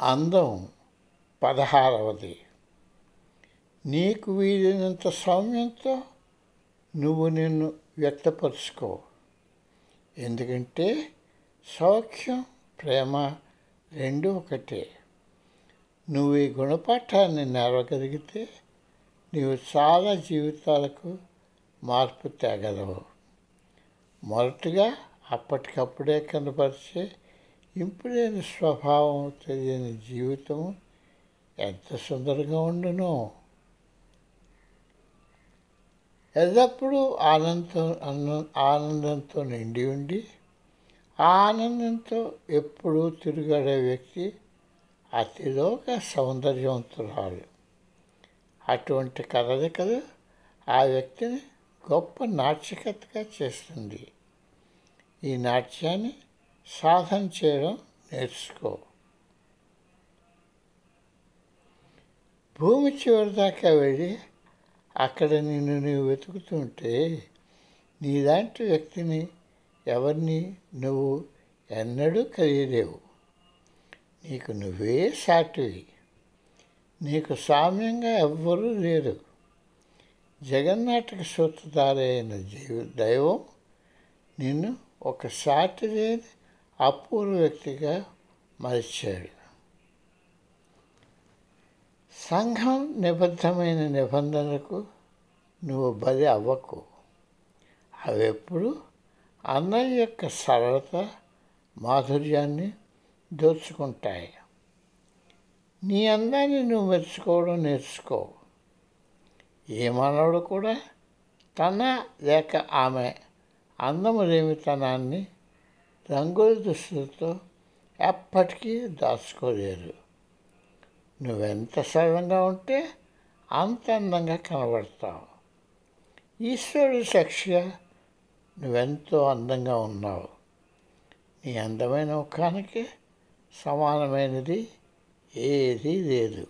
అందం పదహారవది. నీకు వీలైనంత సౌమ్యంతో నువ్వు నిన్ను వ్యక్తపరుచుకో. ఎందుకంటే సౌఖ్యం ప్రేమ రెండు ఒకటే. నువ్వు ఈ గుణపాఠాన్ని నెరవగలిగితే నీవు చాలా జీవితాలకు మార్పు తేగలవు. మొదటగా అప్పటికప్పుడే కనపరిచే ఇంపుడైన స్వభావం తెలియని జీవితం ఎంత సుందరంగా ఉండునో? ఎల్లప్పుడూ ఆనందం ఆనందంతో నిండి ఉండి ఆ ఆనందంతో ఎప్పుడూ తిరుగాడే వ్యక్తి అతిలోక సౌందర్యవంతురాలు. అటువంటి కదలికలు ఆ వ్యక్తిని గొప్ప నాట్యకతగా చేస్తుంది. ఈ నాట్యాన్ని సాధన చేయడం నేర్చుకో. భూమి చివరి దాకా వెళ్ళి అక్కడ నిన్ను నువ్వు వెతుకుతుంటే నీలాంటి వ్యక్తిని ఎవరిని నువ్వు ఎన్నడూ కలియలేవు. నీకు నువ్వే సాటివి. నీకు సామ్యంగా ఎవ్వరూ లేరు. జగన్నాటక సూత్రధారి అయిన జీవ దైవం నిన్ను ఒక సాటి లేని అపూర్వ వ్యక్తిగా మరిచాడు. సంఘం నిబద్ధమైన నిబంధనలకు నువ్వు బలి అవ్వకు. అవెప్పుడు అన్నయ్య యొక్క సరళత మాధుర్యాన్ని దోచుకుంటాయి. నీ అందాన్ని నువ్వు మెచ్చుకోవడం నేర్చుకో. ఏ మానవుడు కూడా తన లేక ఆమె అందములేమితనాన్ని రంగుల దుస్తులతో ఎప్పటికీ దాచుకోలేరు. నువ్వెంత సరళంగా ఉంటే అంత అందంగా కనబడతావు. ఈశ్వరుడు సాక్షిగా నువ్వెంతో అందంగా ఉన్నావు. నీ అందమైన ముఖానికి సమానమైనది ఏదీ లేదు.